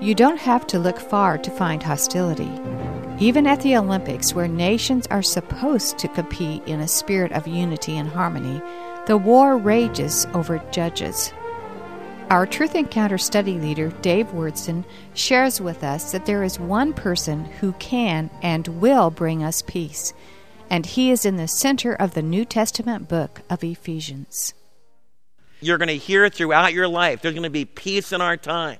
You don't have to look far to find hostility. Even at the Olympics, where nations are supposed to compete in a spirit of unity and harmony, the war rages over judges. Our Truth Encounter study leader, Dave Wyrtzen, shares with us that there is one person who can and will bring us peace, and he is in the center of the New Testament book of Ephesians. You're going to hear it throughout your life there's going to be peace in our time.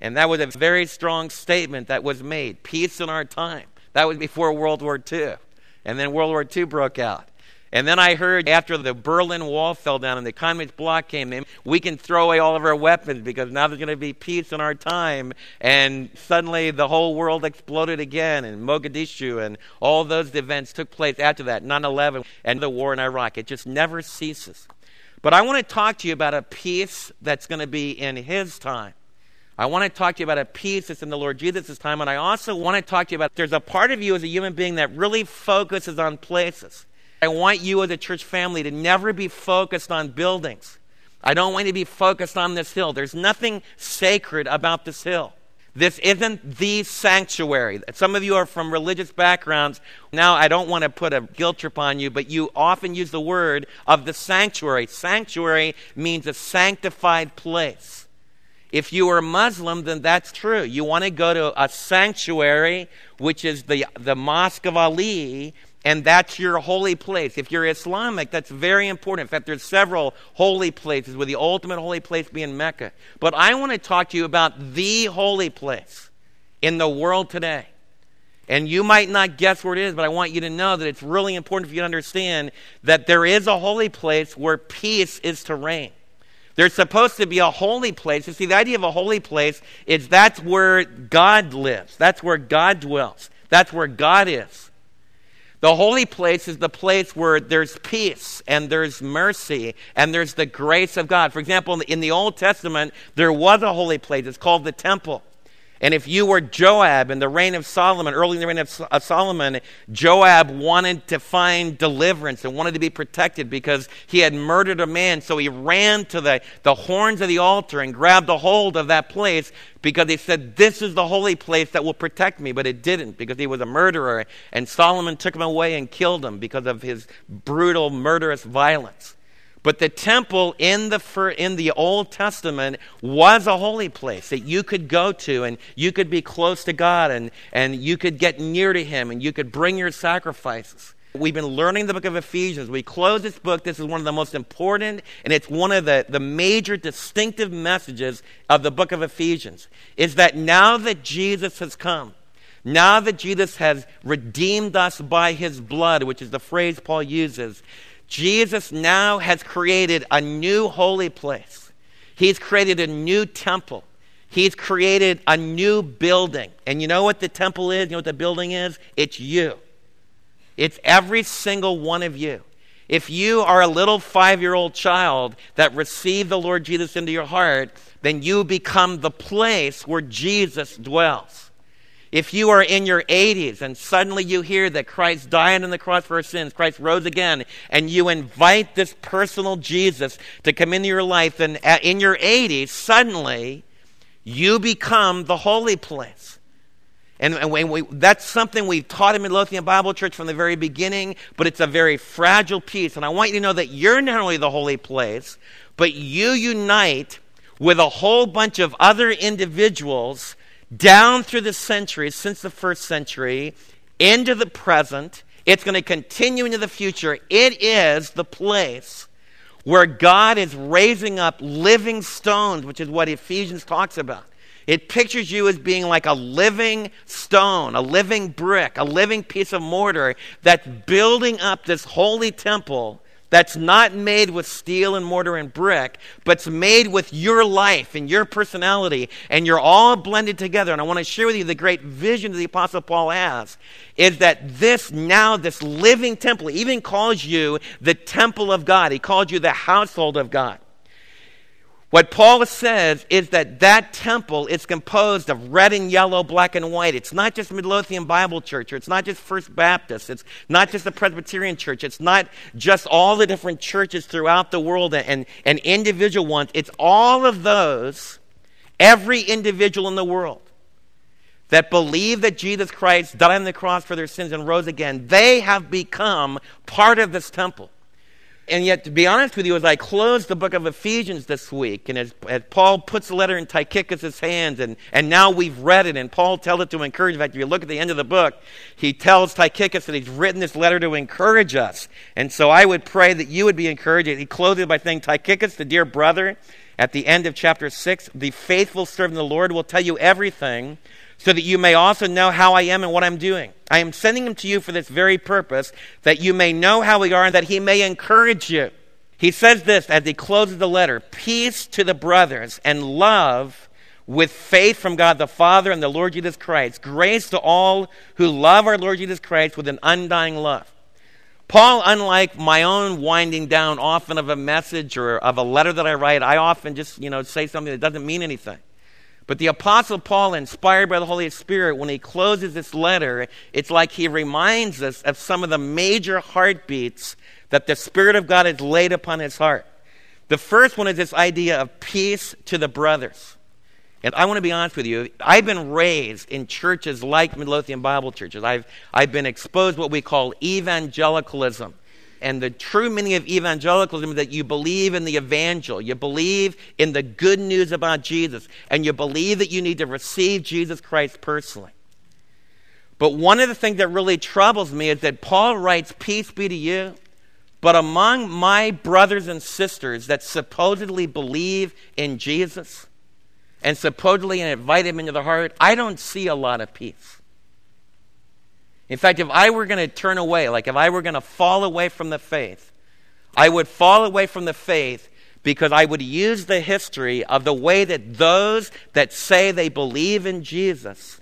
And that was a very strong statement that was made peace in our time. That was before World War II. And then World War II broke out. And then I heard after the Berlin Wall fell down and the communist bloc came in, we can throw away all of our weapons because now there's going to be peace in our time. And suddenly the whole world exploded again, and Mogadishu and all those events took place after that 9 11 and the war in Iraq. It just never ceases. But I want to talk to you about a peace that's going to be in His time. I want to talk to you about a peace that's in the Lord Jesus' time. And I also want to talk to you about there's a part of you as a human being that really focuses on places. I want you as a church family to never be focused on buildings. I don't want you to be focused on this hill. There's nothing sacred about this hill. This isn't the sanctuary. Some of you are from religious backgrounds. Now, I don't want to put a guilt trip on you, but you often use the word of the sanctuary. Sanctuary means a sanctified place. If you are Muslim, then that's true. You want to go to a sanctuary, which is the, the Mosque of Ali, and that's your holy place. If you're Islamic, that's very important. In fact, there's several holy places, with the ultimate holy place being Mecca. But I want to talk to you about the holy place in the world today. And you might not guess where it is, but I want you to know that it's really important for you to understand that there is a holy place where peace is to reign. There's supposed to be a holy place. You see, the idea of a holy place is that's where God lives, that's where God dwells, that's where God is. The holy place is the place where there's peace and there's mercy and there's the grace of God. For example, in the Old Testament, there was a holy place. It's called the temple. And if you were Joab in the reign of Solomon, early in the reign of Solomon, Joab wanted to find deliverance and wanted to be protected because he had murdered a man. So he ran to the, the horns of the altar and grabbed a hold of that place because he said, This is the holy place that will protect me. But it didn't because he was a murderer. And Solomon took him away and killed him because of his brutal, murderous violence. But the temple in the, in the Old Testament was a holy place that you could go to and you could be close to God and, and you could get near to Him and you could bring your sacrifices. We've been learning the book of Ephesians. We close this book. This is one of the most important, and it's one of the, the major distinctive messages of the book of Ephesians. Is that now that Jesus has come, now that Jesus has redeemed us by his blood, which is the phrase Paul uses, Jesus now has created a new holy place. He's created a new temple. He's created a new building. And you know what the temple is? You know what the building is? It's you. It's every single one of you. If you are a little five year old child that received the Lord Jesus into your heart, then you become the place where Jesus dwells. If you are in your 80s and suddenly you hear that Christ died on the cross for our sins, Christ rose again, and you invite this personal Jesus to come into your life, then in your 80s, suddenly you become the holy place. And, and we, that's something we've taught in Midlothian Bible Church from the very beginning, but it's a very fragile piece. And I want you to know that you're not only the holy place, but you unite with a whole bunch of other individuals down through the centuries, since the first century, into the present. It's going to continue into the future. It is the place where God is raising up living stones, which is what Ephesians talks about. It pictures you as being like a living stone, a living brick, a living piece of mortar that's building up this holy temple that's not made with steel and mortar and brick, but it's made with your life and your personality, and you're all blended together. And I want to share with you the great vision that the Apostle Paul has is that this now, this living temple, even calls you the temple of God. He calls you the household of God. What Paul says is that that temple is composed of red and yellow, black and white. It's not just Midlothian Bible Church, or it's not just First Baptist, it's not just the Presbyterian Church, it's not just all the different churches throughout the world and, and individual ones. It's all of those every individual in the world that believe that Jesus Christ died on the cross for their sins and rose again, they have become part of this temple. And yet, to be honest with you, as I close the book of Ephesians this week, and as, as Paul puts the letter in Tychicus' hands, and, and now we've read it, and Paul tells it to encourage. In fact, if you look at the end of the book, he tells Tychicus that he's written this letter to encourage us. And so I would pray that you would be encouraged. He closes it by saying, Tychicus, the dear brother, at the end of chapter 6, the faithful servant of the Lord will tell you everything so that you may also know how I am and what I'm doing. I am sending him to you for this very purpose, that you may know how we are and that he may encourage you. He says this as he closes the letter Peace to the brothers and love with faith from God the Father and the Lord Jesus Christ. Grace to all who love our Lord Jesus Christ with an undying love. Paul, unlike my own winding down often of a message or of a letter that I write, I often just, you know, say something that doesn't mean anything. But the Apostle Paul, inspired by the Holy Spirit, when he closes this letter, it's like he reminds us of some of the major heartbeats that the Spirit of God has laid upon his heart. The first one is this idea of peace to the brothers. And I want to be honest with you, I've been raised in churches like Midlothian Bible churches. I've, I've been exposed to what we call evangelicalism. And the true meaning of evangelicalism is that you believe in the evangel, you believe in the good news about Jesus, and you believe that you need to receive Jesus Christ personally. But one of the things that really troubles me is that Paul writes, Peace be to you. But among my brothers and sisters that supposedly believe in Jesus and supposedly invite him into the heart, I don't see a lot of peace. In fact, if I were going to turn away, like if I were going to fall away from the faith, I would fall away from the faith because I would use the history of the way that those that say they believe in Jesus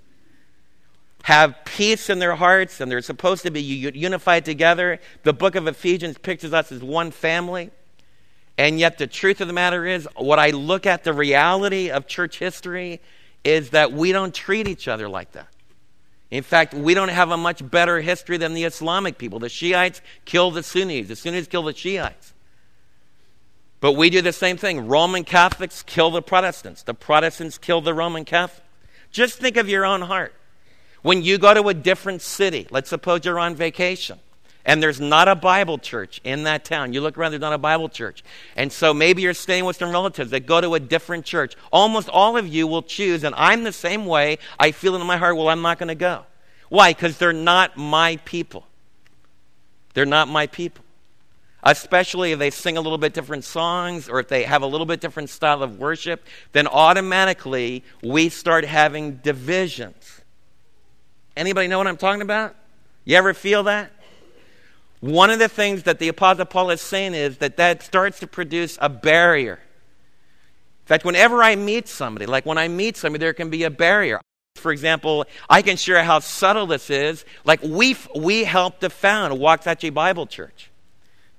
have peace in their hearts and they're supposed to be unified together. The book of Ephesians pictures us as one family. And yet, the truth of the matter is, what I look at the reality of church history is that we don't treat each other like that. In fact, we don't have a much better history than the Islamic people. The Shiites kill the Sunnis, the Sunnis kill the Shiites. But we do the same thing. Roman Catholics kill the Protestants, the Protestants kill the Roman Catholics. Just think of your own heart. When you go to a different city, let's suppose you're on vacation, and there's not a Bible church in that town. You look around, there's not a Bible church. And so maybe you're staying with some relatives that go to a different church. Almost all of you will choose, and I'm the same way. I feel in my heart, well, I'm not going to go. Why? Because they're not my people. They're not my people. Especially if they sing a little bit different songs or if they have a little bit different style of worship, then automatically we start having divisions. Anybody know what I'm talking about? You ever feel that? One of the things that the Apostle Paul is saying is that that starts to produce a barrier. In fact, whenever I meet somebody, like when I meet somebody, there can be a barrier. For example, I can share how subtle this is. Like we, we helped to found Waxahachie Bible Church.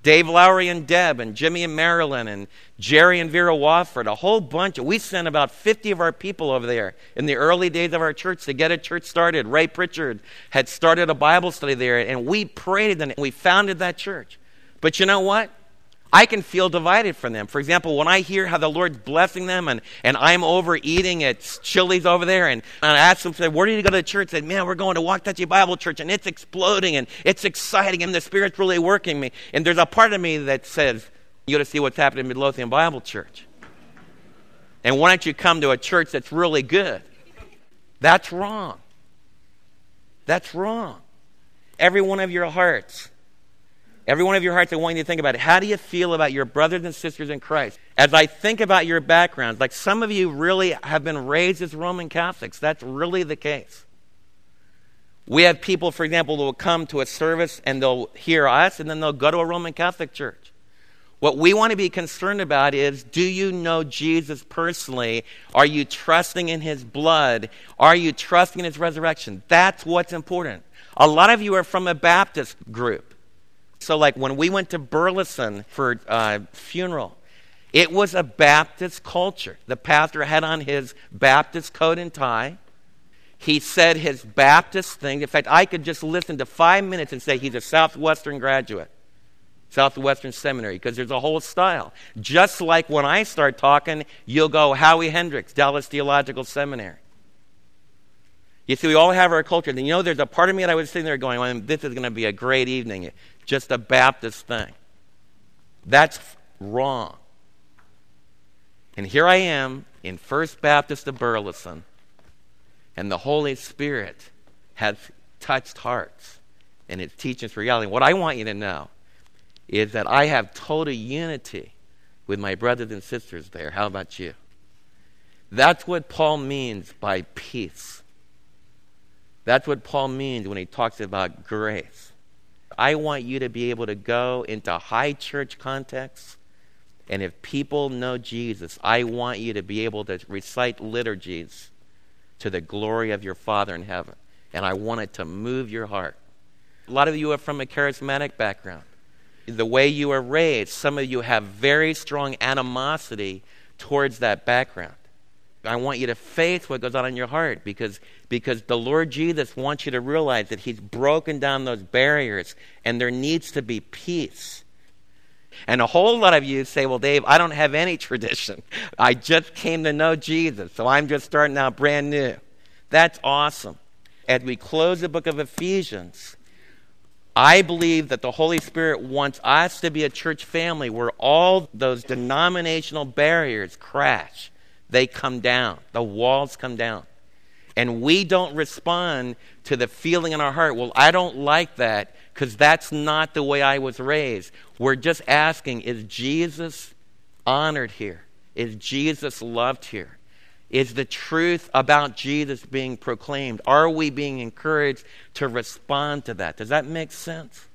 Dave Lowry and Deb and Jimmy and Marilyn and Jerry and Vera Wofford, a whole bunch. We sent about 50 of our people over there in the early days of our church to get a church started. Ray Pritchard had started a Bible study there, and we prayed and we founded that church. But you know what? I can feel divided from them. For example, when I hear how the Lord's blessing them and, and I'm over eating at Chili's over there and, and I ask them, say, where did you go to church? They said, man, we're going to Walk Waxahachie Bible Church and it's exploding and it's exciting and the Spirit's really working me. And there's a part of me that says, you got to see what's happening in Midlothian Bible Church. And why don't you come to a church that's really good? That's wrong. That's wrong. Every one of your hearts Every one of your hearts, I want you to think about it. How do you feel about your brothers and sisters in Christ? As I think about your backgrounds, like some of you really have been raised as Roman Catholics. That's really the case. We have people, for example, who will come to a service and they'll hear us and then they'll go to a Roman Catholic church. What we want to be concerned about is do you know Jesus personally? Are you trusting in his blood? Are you trusting in his resurrection? That's what's important. A lot of you are from a Baptist group. So, like when we went to Burleson for a uh, funeral, it was a Baptist culture. The pastor had on his Baptist coat and tie. He said his Baptist thing. In fact, I could just listen to five minutes and say he's a Southwestern graduate. Southwestern Seminary, because there's a whole style. Just like when I start talking, you'll go Howie Hendricks, Dallas Theological Seminary. You see, we all have our culture. And you know, there's a part of me that I was sitting there going, well, this is going to be a great evening, just a Baptist thing. That's wrong. And here I am in First Baptist of Burleson, and the Holy Spirit has touched hearts, and it's teaching us reality. What I want you to know is that I have total unity with my brothers and sisters there. How about you? That's what Paul means by peace. That's what Paul means when he talks about grace. I want you to be able to go into high church contexts, and if people know Jesus, I want you to be able to recite liturgies to the glory of your Father in heaven. And I want it to move your heart. A lot of you are from a charismatic background the way you were raised, some of you have very strong animosity towards that background. I want you to face what goes on in your heart because, because the Lord Jesus wants you to realize that He's broken down those barriers and there needs to be peace. And a whole lot of you say, Well, Dave, I don't have any tradition. I just came to know Jesus, so I'm just starting out brand new. That's awesome. As we close the book of Ephesians, I believe that the Holy Spirit wants us to be a church family where all those denominational barriers crash. They come down, the walls come down. And we don't respond to the feeling in our heart, well, I don't like that because that's not the way I was raised. We're just asking, is Jesus honored here? Is Jesus loved here? Is the truth about Jesus being proclaimed? Are we being encouraged to respond to that? Does that make sense?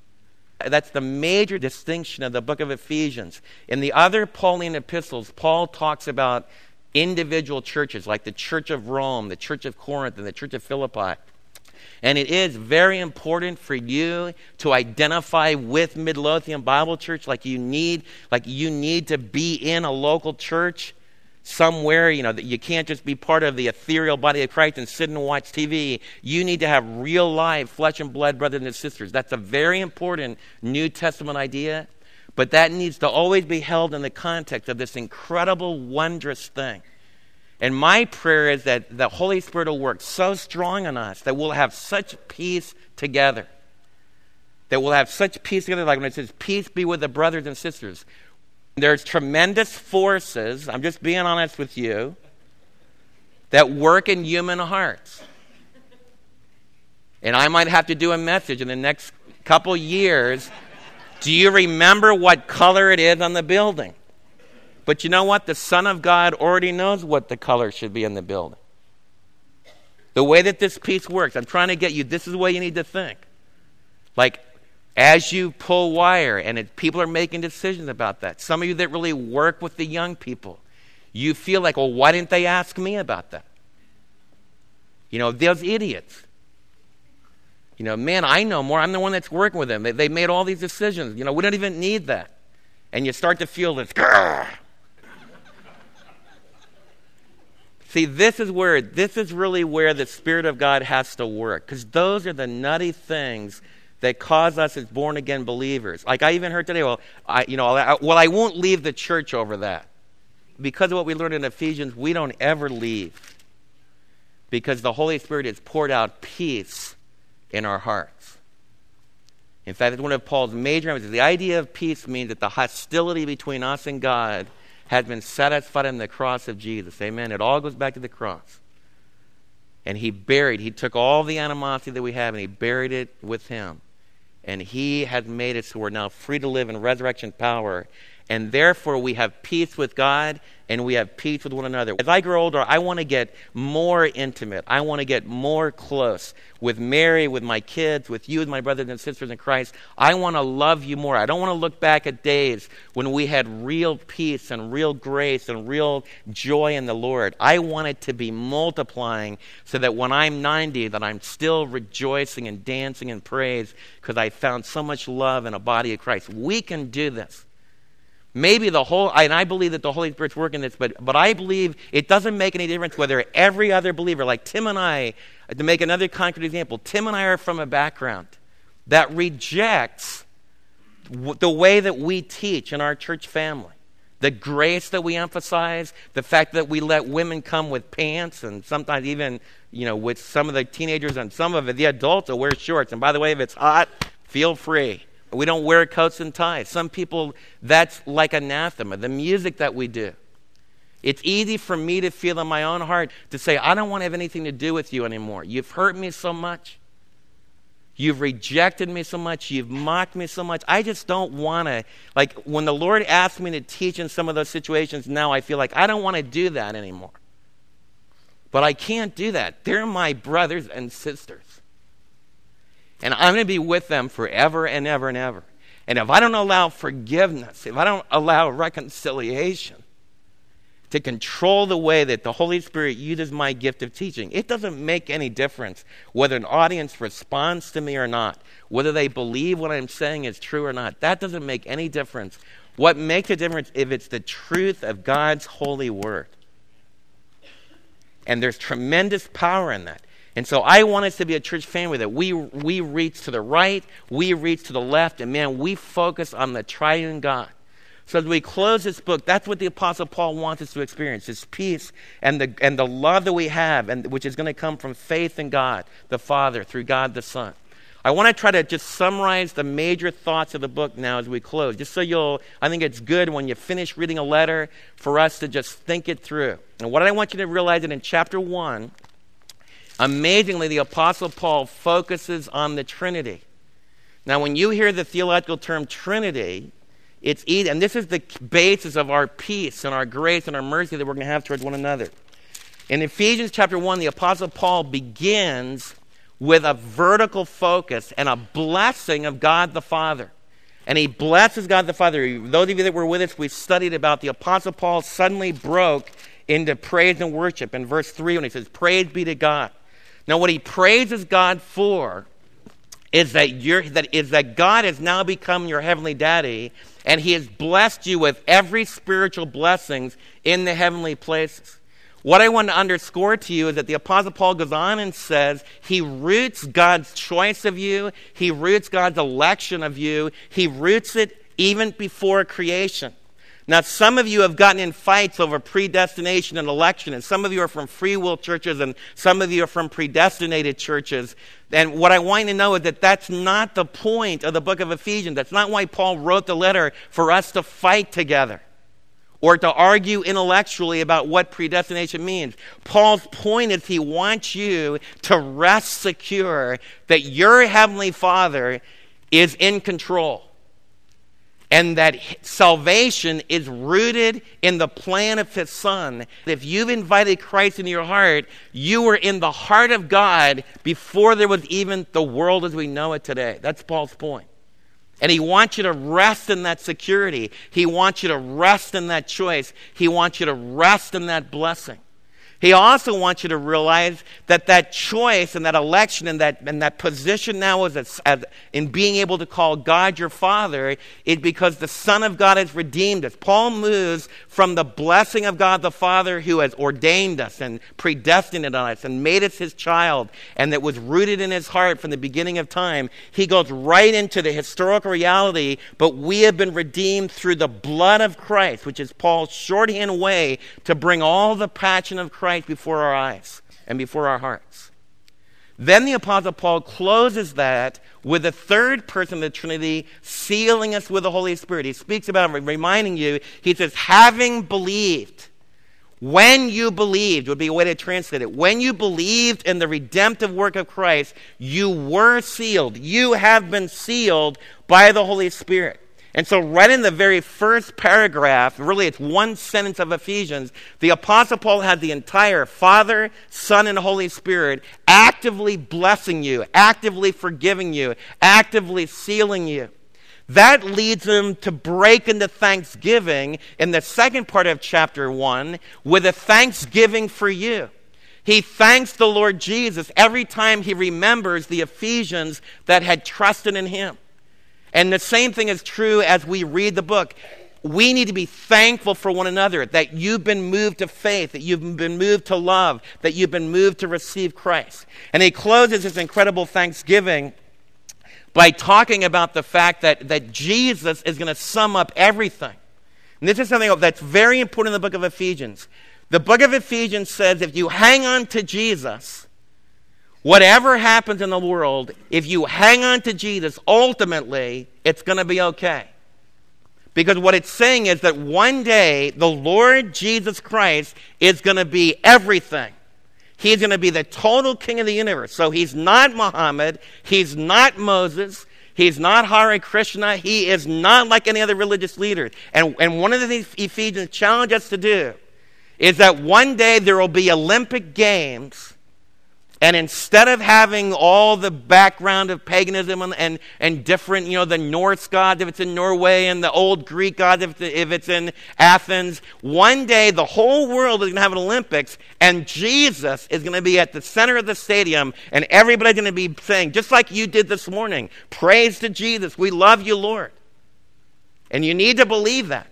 That's the major distinction of the book of Ephesians. In the other Pauline epistles, Paul talks about individual churches like the Church of Rome, the Church of Corinth, and the Church of Philippi. And it is very important for you to identify with Midlothian Bible Church like you need like you need to be in a local church somewhere, you know, that you can't just be part of the ethereal body of Christ and sit and watch TV. You need to have real life, flesh and blood brothers and sisters. That's a very important New Testament idea, but that needs to always be held in the context of this incredible, wondrous thing. And my prayer is that the Holy Spirit will work so strong on us that we'll have such peace together. That we'll have such peace together, like when it says, Peace be with the brothers and sisters. There's tremendous forces, I'm just being honest with you, that work in human hearts. And I might have to do a message in the next couple years. Do you remember what color it is on the building? But you know what? The Son of God already knows what the color should be in the building. The way that this piece works, I'm trying to get you, this is the way you need to think. Like, as you pull wire, and it, people are making decisions about that. Some of you that really work with the young people, you feel like, well, why didn't they ask me about that? You know, those idiots. You know, man, I know more. I'm the one that's working with them. They, they made all these decisions. You know, we don't even need that. And you start to feel this. Grrr. See, this is where this is really where the Spirit of God has to work, because those are the nutty things that cause us as born again believers. Like I even heard today, well, I, you know, I, well, I won't leave the church over that. Because of what we learned in Ephesians, we don't ever leave. Because the Holy Spirit has poured out peace in our hearts. In fact, it's one of Paul's major emphases. The idea of peace means that the hostility between us and God has been satisfied in the cross of Jesus. Amen. It all goes back to the cross. And he buried, he took all the animosity that we have and he buried it with him. And He has made us so we're now free to live in resurrection power. And therefore, we have peace with God and we have peace with one another. As I grow older, I want to get more intimate. I want to get more close with Mary, with my kids, with you, with my brothers and sisters in Christ. I want to love you more. I don't want to look back at days when we had real peace and real grace and real joy in the Lord. I want it to be multiplying so that when I'm 90, that I'm still rejoicing and dancing in praise because I found so much love in a body of Christ. We can do this. Maybe the whole, and I believe that the Holy Spirit's working this, but, but I believe it doesn't make any difference whether every other believer, like Tim and I, to make another concrete example, Tim and I are from a background that rejects the way that we teach in our church family, the grace that we emphasize, the fact that we let women come with pants and sometimes even, you know, with some of the teenagers and some of the adults will wear shorts. And by the way, if it's hot, feel free. We don't wear coats and ties. Some people, that's like anathema. The music that we do. It's easy for me to feel in my own heart to say, I don't want to have anything to do with you anymore. You've hurt me so much. You've rejected me so much. You've mocked me so much. I just don't want to. Like, when the Lord asked me to teach in some of those situations, now I feel like I don't want to do that anymore. But I can't do that. They're my brothers and sisters. And I'm going to be with them forever and ever and ever. And if I don't allow forgiveness, if I don't allow reconciliation, to control the way that the Holy Spirit uses my gift of teaching. It doesn't make any difference whether an audience responds to me or not, whether they believe what I'm saying is true or not. That doesn't make any difference. What makes a difference if it's the truth of God's holy word. And there's tremendous power in that. And so I want us to be a church family that we, we reach to the right, we reach to the left, and man, we focus on the triune God. So as we close this book, that's what the Apostle Paul wants us to experience this peace and the, and the love that we have, and, which is going to come from faith in God the Father through God the Son. I want to try to just summarize the major thoughts of the book now as we close, just so you'll, I think it's good when you finish reading a letter for us to just think it through. And what I want you to realize that in chapter 1, amazingly, the Apostle Paul focuses on the Trinity. Now, when you hear the theological term Trinity, it's easy, and this is the basis of our peace and our grace and our mercy that we're going to have towards one another. In Ephesians chapter 1, the Apostle Paul begins with a vertical focus and a blessing of God the Father. And he blesses God the Father. Those of you that were with us, we studied about the Apostle Paul suddenly broke into praise and worship in verse 3 when he says, Praise be to God. Now, what he praises God for is that, you're, that, is that God has now become your heavenly daddy and he has blessed you with every spiritual blessings in the heavenly places. What I want to underscore to you is that the Apostle Paul goes on and says he roots God's choice of you, he roots God's election of you, he roots it even before creation. Now, some of you have gotten in fights over predestination and election, and some of you are from free will churches, and some of you are from predestinated churches. And what I want you to know is that that's not the point of the book of Ephesians. That's not why Paul wrote the letter for us to fight together or to argue intellectually about what predestination means. Paul's point is he wants you to rest secure that your heavenly Father is in control and that salvation is rooted in the plan of his son. If you've invited Christ into your heart, you were in the heart of God before there was even the world as we know it today. That's Paul's point. And he wants you to rest in that security. He wants you to rest in that choice. He wants you to rest in that blessing. He also wants you to realize that that choice and that election and that, and that position now as, as in being able to call God your Father is because the Son of God has redeemed us. Paul moves from the blessing of God the Father who has ordained us and predestined us and made us his child and that was rooted in his heart from the beginning of time. He goes right into the historical reality, but we have been redeemed through the blood of Christ, which is Paul's shorthand way to bring all the passion of Christ Before our eyes and before our hearts. Then the Apostle Paul closes that with the third person of the Trinity sealing us with the Holy Spirit. He speaks about reminding you, he says, having believed. When you believed would be a way to translate it. When you believed in the redemptive work of Christ, you were sealed. You have been sealed by the Holy Spirit. And so, right in the very first paragraph, really it's one sentence of Ephesians, the Apostle Paul had the entire Father, Son, and Holy Spirit actively blessing you, actively forgiving you, actively sealing you. That leads him to break into thanksgiving in the second part of chapter 1 with a thanksgiving for you. He thanks the Lord Jesus every time he remembers the Ephesians that had trusted in him. And the same thing is true as we read the book. We need to be thankful for one another that you've been moved to faith, that you've been moved to love, that you've been moved to receive Christ. And he closes his incredible thanksgiving by talking about the fact that, that Jesus is going to sum up everything. And this is something that's very important in the book of Ephesians. The book of Ephesians says if you hang on to Jesus, whatever happens in the world, if you hang on to Jesus, ultimately, it's going to be okay. Because what it's saying is that one day the Lord Jesus Christ is going to be everything. He's going to be the total king of the universe. So he's not Muhammad. He's not Moses. He's not Hare Krishna. He is not like any other religious leader. And, and one of the things Ephesians challenge us to do is that one day there will be Olympic Games and instead of having all the background of paganism and, and, and, different, you know, the Norse gods, if it's in Norway, and the old Greek gods, if, if it's in Athens, one day the whole world is going to have an Olympics, and Jesus is going to be at the center of the stadium, and everybody's going to be saying, just like you did this morning, praise to Jesus. We love you, Lord. And you need to believe that.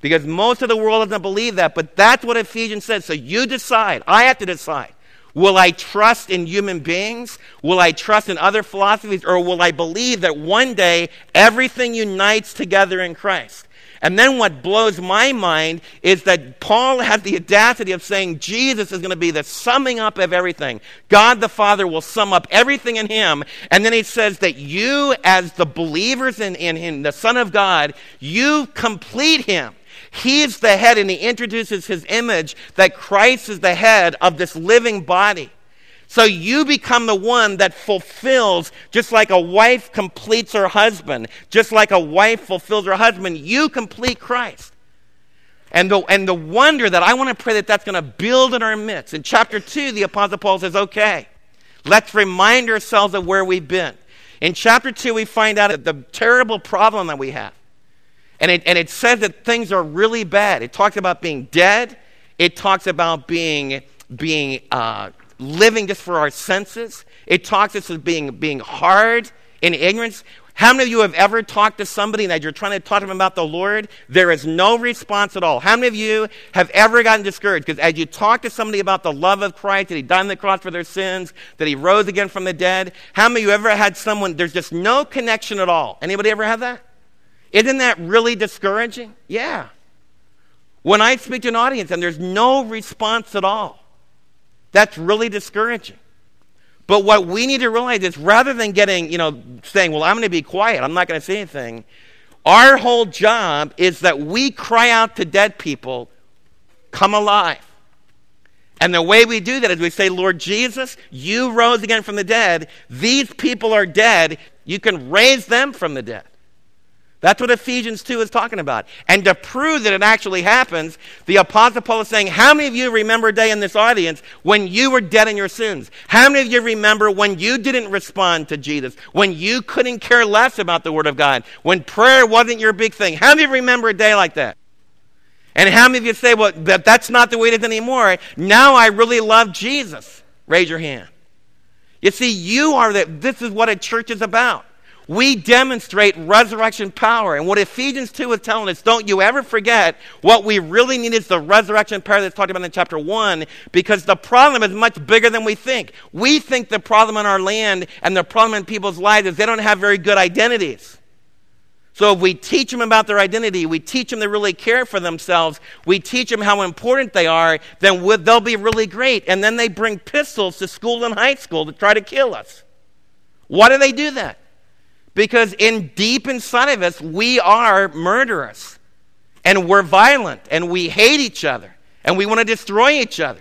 Because most of the world doesn't believe that, but that's what Ephesians says. So you decide. I have to decide. Will I trust in human beings? Will I trust in other philosophies? Or will I believe that one day everything unites together in Christ? And then what blows my mind is that Paul has the audacity of saying Jesus is going to be the summing up of everything. God the Father will sum up everything in him. And then he says that you, as the believers in, in him, the Son of God, you complete him. He's the head, and he introduces his image that Christ is the head of this living body. So you become the one that fulfills, just like a wife completes her husband, just like a wife fulfills her husband, you complete Christ. And the, and the wonder that I want to pray that that's going to build in our midst. In chapter 2, the Apostle Paul says, okay, let's remind ourselves of where we've been. In chapter 2, we find out the terrible problem that we have. And it, and it says that things are really bad. It talks about being dead. It talks about being, being uh, living just for our senses. It talks about being, being hard in ignorance. How many of you have ever talked to somebody that you're trying to talk to them about the Lord? There is no response at all. How many of you have ever gotten discouraged? Because as you talk to somebody about the love of Christ, that He died on the cross for their sins, that He rose again from the dead, how many of you ever had someone, there's just no connection at all? Anybody ever have that? Isn't that really discouraging? Yeah. When I speak to an audience and there's no response at all, that's really discouraging. But what we need to realize is rather than getting, you know, saying, well, I'm going to be quiet, I'm not going to say anything, our whole job is that we cry out to dead people, come alive. And the way we do that is we say, Lord Jesus, you rose again from the dead. These people are dead. You can raise them from the dead. That's what Ephesians 2 is talking about. And to prove that it actually happens, the Apostle Paul is saying, How many of you remember a day in this audience when you were dead in your sins? How many of you remember when you didn't respond to Jesus? When you couldn't care less about the Word of God? When prayer wasn't your big thing? How many of you remember a day like that? And how many of you say, Well, that, that's not the way it is anymore? Now I really love Jesus. Raise your hand. You see, you are the, this is what a church is about we demonstrate resurrection power. And what Ephesians 2 is telling us, don't you ever forget what we really need is the resurrection power that's talked about in chapter 1, because the problem is much bigger than we think. We think the problem in our land and the problem in people's lives is they don't have very good identities. So if we teach them about their identity, we teach them to really care for themselves, we teach them how important they are, then they'll be really great. And then they bring pistols to school and high school to try to kill us. Why do they do that? Because in deep inside of us, we are murderous and we're violent and we hate each other and we want to destroy each other.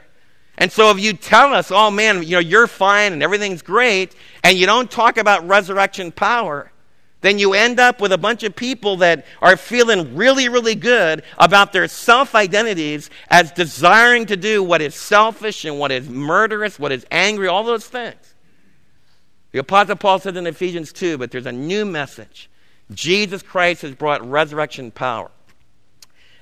And so if you tell us, oh man, you know, you're fine and everything's great, and you don't talk about resurrection power, then you end up with a bunch of people that are feeling really, really good about their self identities as desiring to do what is selfish and what is murderous, what is angry, all those things. The Apostle Paul says in Ephesians 2, but there's a new message. Jesus Christ has brought resurrection power.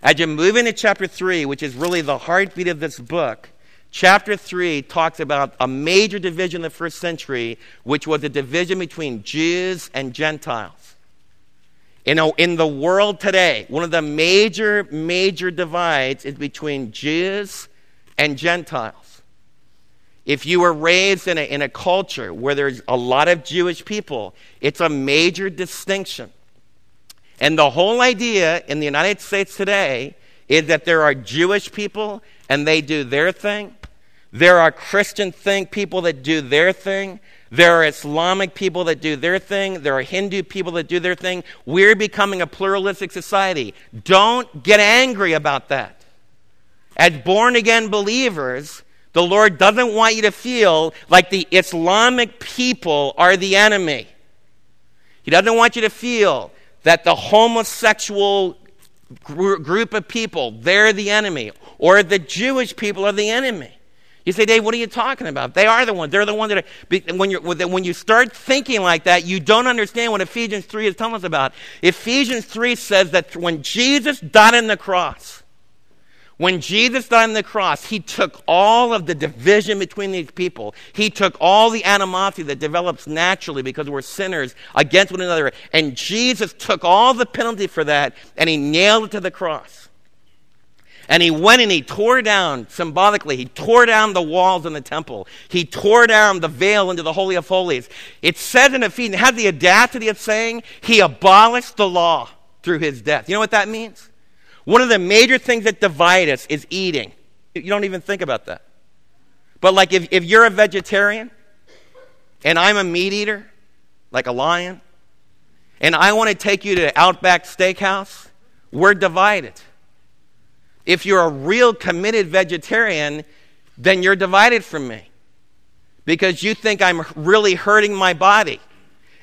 As you move into chapter 3, which is really the heartbeat of this book, chapter 3 talks about a major division in the first century, which was a division between Jews and Gentiles. You know, in the world today, one of the major, major divides is between Jews and Gentiles. If you were raised in a, in a culture where there's a lot of Jewish people, it's a major distinction. And the whole idea in the United States today is that there are Jewish people and they do their thing. There are Christian thing people that do their thing. There are Islamic people that do their thing. There are Hindu people that do their thing. We're becoming a pluralistic society. Don't get angry about that. As born again believers, the Lord doesn't want you to feel like the Islamic people are the enemy. He doesn't want you to feel that the homosexual gr- group of people, they're the enemy, or the Jewish people are the enemy. You say, Dave, what are you talking about? They are the ones. They're the ones that are. When, you're, when you start thinking like that, you don't understand what Ephesians 3 is telling us about. Ephesians 3 says that when Jesus died on the cross, when Jesus died on the cross, he took all of the division between these people. He took all the animosity that develops naturally because we're sinners against one another. And Jesus took all the penalty for that and he nailed it to the cross. And he went and he tore down, symbolically, he tore down the walls in the temple. He tore down the veil into the Holy of Holies. It says in Ephesians, it has the audacity of saying he abolished the law through his death. You know what that means? One of the major things that divide us is eating. You don't even think about that. But, like, if, if you're a vegetarian and I'm a meat eater, like a lion, and I want to take you to Outback Steakhouse, we're divided. If you're a real committed vegetarian, then you're divided from me because you think I'm really hurting my body.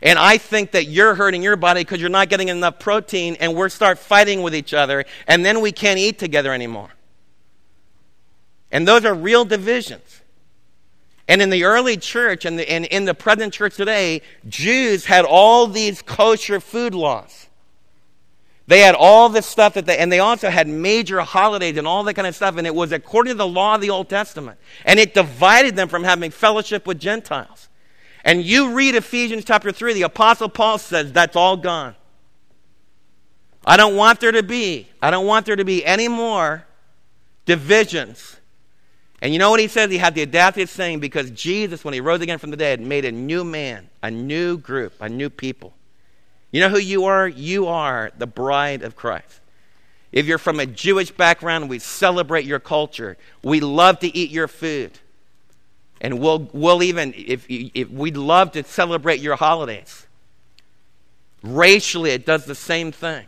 And I think that you're hurting your body because you're not getting enough protein, and we start fighting with each other, and then we can't eat together anymore. And those are real divisions. And in the early church and, the, and in the present church today, Jews had all these kosher food laws. They had all this stuff that they, and they also had major holidays and all that kind of stuff, and it was according to the law of the Old Testament. And it divided them from having fellowship with Gentiles. And you read Ephesians chapter 3, the Apostle Paul says that's all gone. I don't want there to be, I don't want there to be any more divisions. And you know what he says? He had the audacity of saying, because Jesus, when he rose again from the dead, made a new man, a new group, a new people. You know who you are? You are the bride of Christ. If you're from a Jewish background, we celebrate your culture. We love to eat your food. And we'll, we'll even, if, if we'd love to celebrate your holidays. Racially, it does the same thing.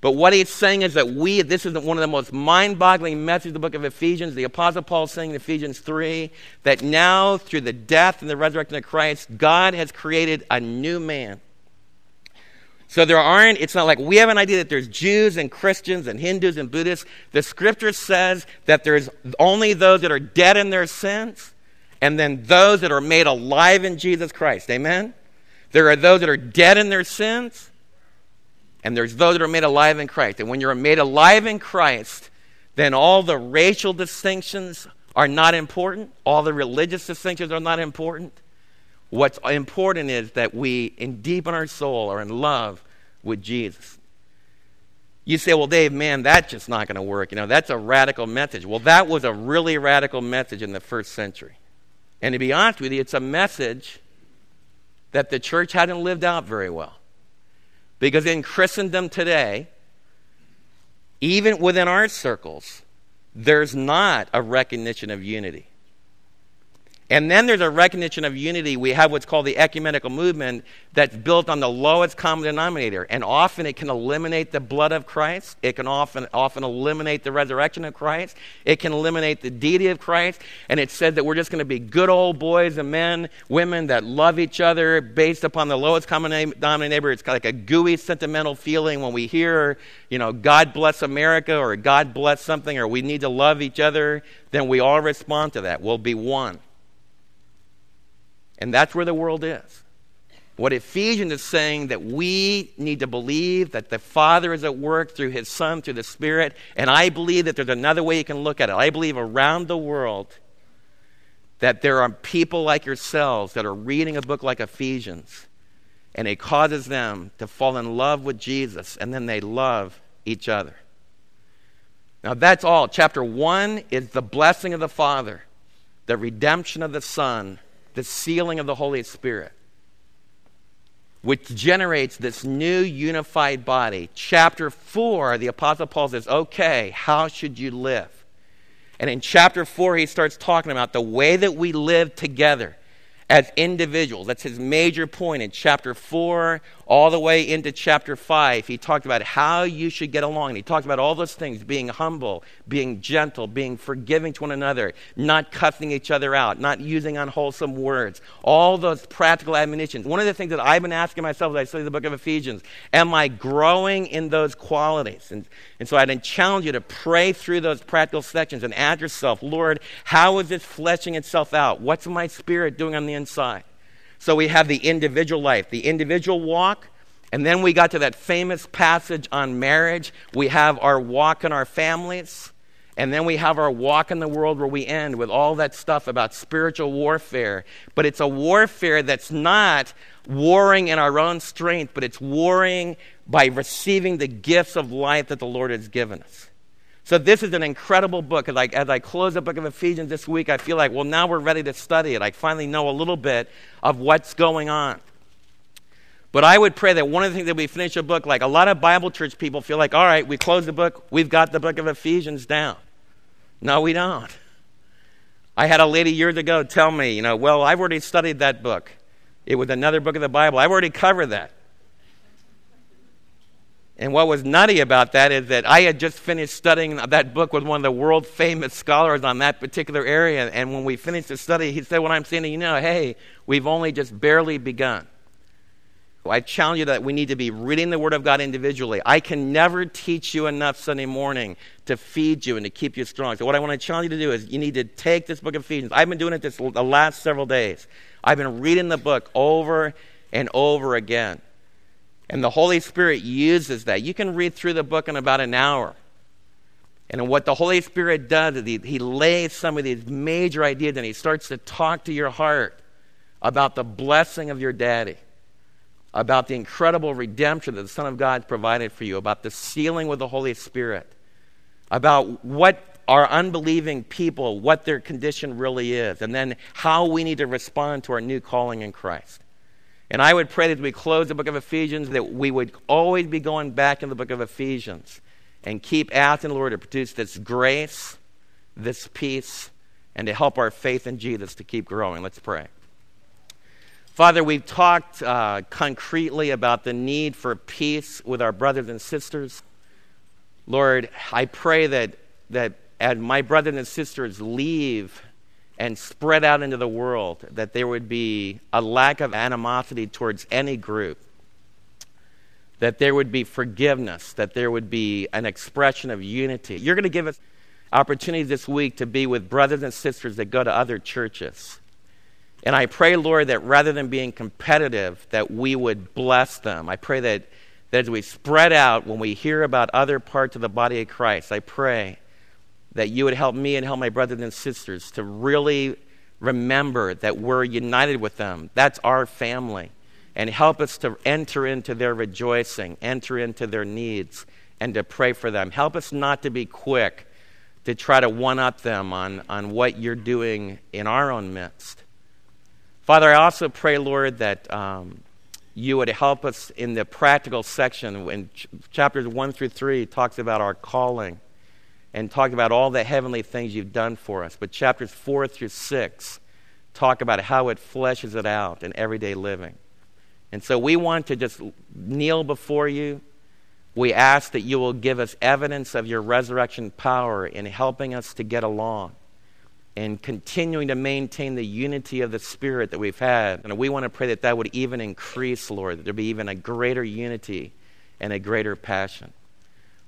But what he's saying is that we, this is one of the most mind boggling messages of the book of Ephesians. The Apostle Paul saying in Ephesians 3 that now, through the death and the resurrection of Christ, God has created a new man. So there aren't, it's not like we have an idea that there's Jews and Christians and Hindus and Buddhists. The scripture says that there's only those that are dead in their sins and then those that are made alive in Jesus Christ. Amen? There are those that are dead in their sins, and there's those that are made alive in Christ. And when you're made alive in Christ, then all the racial distinctions are not important, all the religious distinctions are not important. What's important is that we, in deep in our soul, are in love with Jesus. You say, well, Dave, man, that's just not going to work. You know, that's a radical message. Well, that was a really radical message in the first century. And to be honest with you, it's a message that the church hadn't lived out very well. Because in Christendom today, even within our circles, there's not a recognition of unity. And then there's a recognition of unity. We have what's called the ecumenical movement that's built on the lowest common denominator. And often it can eliminate the blood of Christ. It can often, often eliminate the resurrection of Christ. It can eliminate the deity of Christ. And it said that we're just going to be good old boys and men, women that love each other based upon the lowest common denominator. It's like a gooey, sentimental feeling when we hear, you know, God bless America or God bless something or we need to love each other. Then we all respond to that. We'll be one. And that's where the world is. What Ephesians is saying that we need to believe that the Father is at work through His Son, through the Spirit, and I believe that there's another way you can look at it. I believe around the world that there are people like yourselves that are reading a book like Ephesians, and it causes them to fall in love with Jesus, and then they love each other. Now, that's all. Chapter 1 is the blessing of the Father. the redemption of the Son, the sealing of the Holy Spirit, which generates this new unified body. Chapter 4, the Apostle Paul says, Okay, how should you live? And in chapter 4, he starts talking about the way that we live together as individuals. That's his major point in chapter 4 all the way into chapter 5. He talked about how you should get along. And he talked about all those things being humble, being gentle, being forgiving to one another, not cussing each other out, not using unwholesome words. All those practical admonitions. One of the things that I've been asking myself as I study the book of Ephesians am I growing in those qualities? And, and so I'd challenge you to pray through those practical sections and ask yourself, Lord, how is this fleshing itself out? What's my spirit doing on the inside? So we have the individual life, the individual walk, and then we got to that famous passage on marriage. We have our walk in our families, and then we have our walk in the world where we end with all that stuff about spiritual warfare. But it's a warfare that's not warring in our own strength, but it's warring by receiving the gifts of life that the Lord has given us. So this is an incredible book. As I, as I close the book of Ephesians this week, I feel like, well, now we're ready to study it. I finally know a little bit of what's going on. But I would pray that one of the things that we finish a book, like a lot of Bible church people feel like, all right, we close the book, we've got the book of Ephesians down. No, we don't. I had a lady years ago tell me, you know, well, I've already studied that book. It was another book of the Bible. I've already covered that. And what was nutty about that is that I had just finished studying that book with one of the world famous scholars on that particular area. And when we finished the study, he said, What I'm saying you now, hey, we've only just barely begun. I challenge you that we need to be reading the Word of God individually. I can never teach you enough Sunday morning to feed you and to keep you strong. So, what I want to challenge you to do is you need to take this book of Ephesians. I've been doing it this, the last several days. I've been reading the book over and over again. And the Holy Spirit uses that. You can read through the book in about an hour. And what the Holy Spirit does is he, he lays some of these major ideas and he starts to talk to your heart about the blessing of your daddy, about the incredible redemption that the Son of God provided for you, about the sealing with the Holy Spirit, about what our unbelieving people, what their condition really is, and then how we need to respond to our new calling in Christ. And I would pray that we close the book of Ephesians, that we would always be going back in the book of Ephesians and keep asking the Lord to produce this grace, this peace, and to help our faith in Jesus to keep growing. Let's pray. Father, we've talked uh, concretely about the need for peace with our brothers and sisters. Lord, I pray that, that as my brothers and sisters leave and spread out into the world, that there would be a lack of animosity towards any group, that there would be forgiveness, that there would be an expression of unity. You're going to give us opportunities this week to be with brothers and sisters that go to other churches. And I pray, Lord, that rather than being competitive, that we would bless them. I pray that, that as we spread out, when we hear about other parts of the body of Christ, I pray that you would help me and help my brothers and sisters to really remember that we're united with them. That's our family. And help us to enter into their rejoicing, enter into their needs, and to pray for them. Help us not to be quick to try to one up them on, on what you're doing in our own midst. Father, I also pray, Lord, that um, you would help us in the practical section when ch- chapters 1 through 3 talks about our calling and talk about all the heavenly things you've done for us. But chapters 4 through 6 talk about how it fleshes it out in everyday living. And so we want to just kneel before you. We ask that you will give us evidence of your resurrection power in helping us to get along and continuing to maintain the unity of the Spirit that we've had. And we want to pray that that would even increase, Lord, that there be even a greater unity and a greater passion.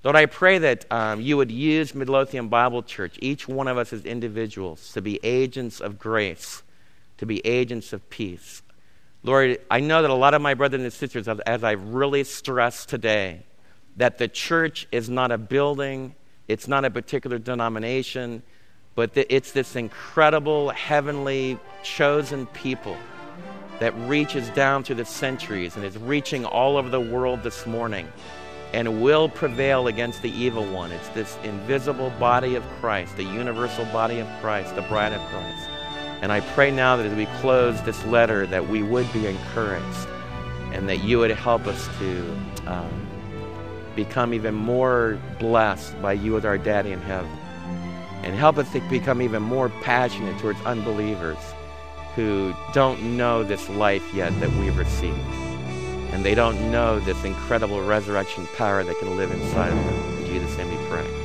Lord, I pray that um, you would use Midlothian Bible Church, each one of us as individuals, to be agents of grace, to be agents of peace. Lord, I know that a lot of my brothers and sisters, as I've really stressed today, that the church is not a building, it's not a particular denomination, but it's this incredible, heavenly, chosen people that reaches down through the centuries and is reaching all over the world this morning and will prevail against the evil one. It's this invisible body of Christ, the universal body of Christ, the bride of Christ. And I pray now that as we close this letter, that we would be encouraged and that you would help us to um, become even more blessed by you as our daddy in heaven. And help us to become even more passionate towards unbelievers who don't know this life yet that we've received. And they don't know this incredible resurrection power that can live inside of them. In Jesus' name we pray.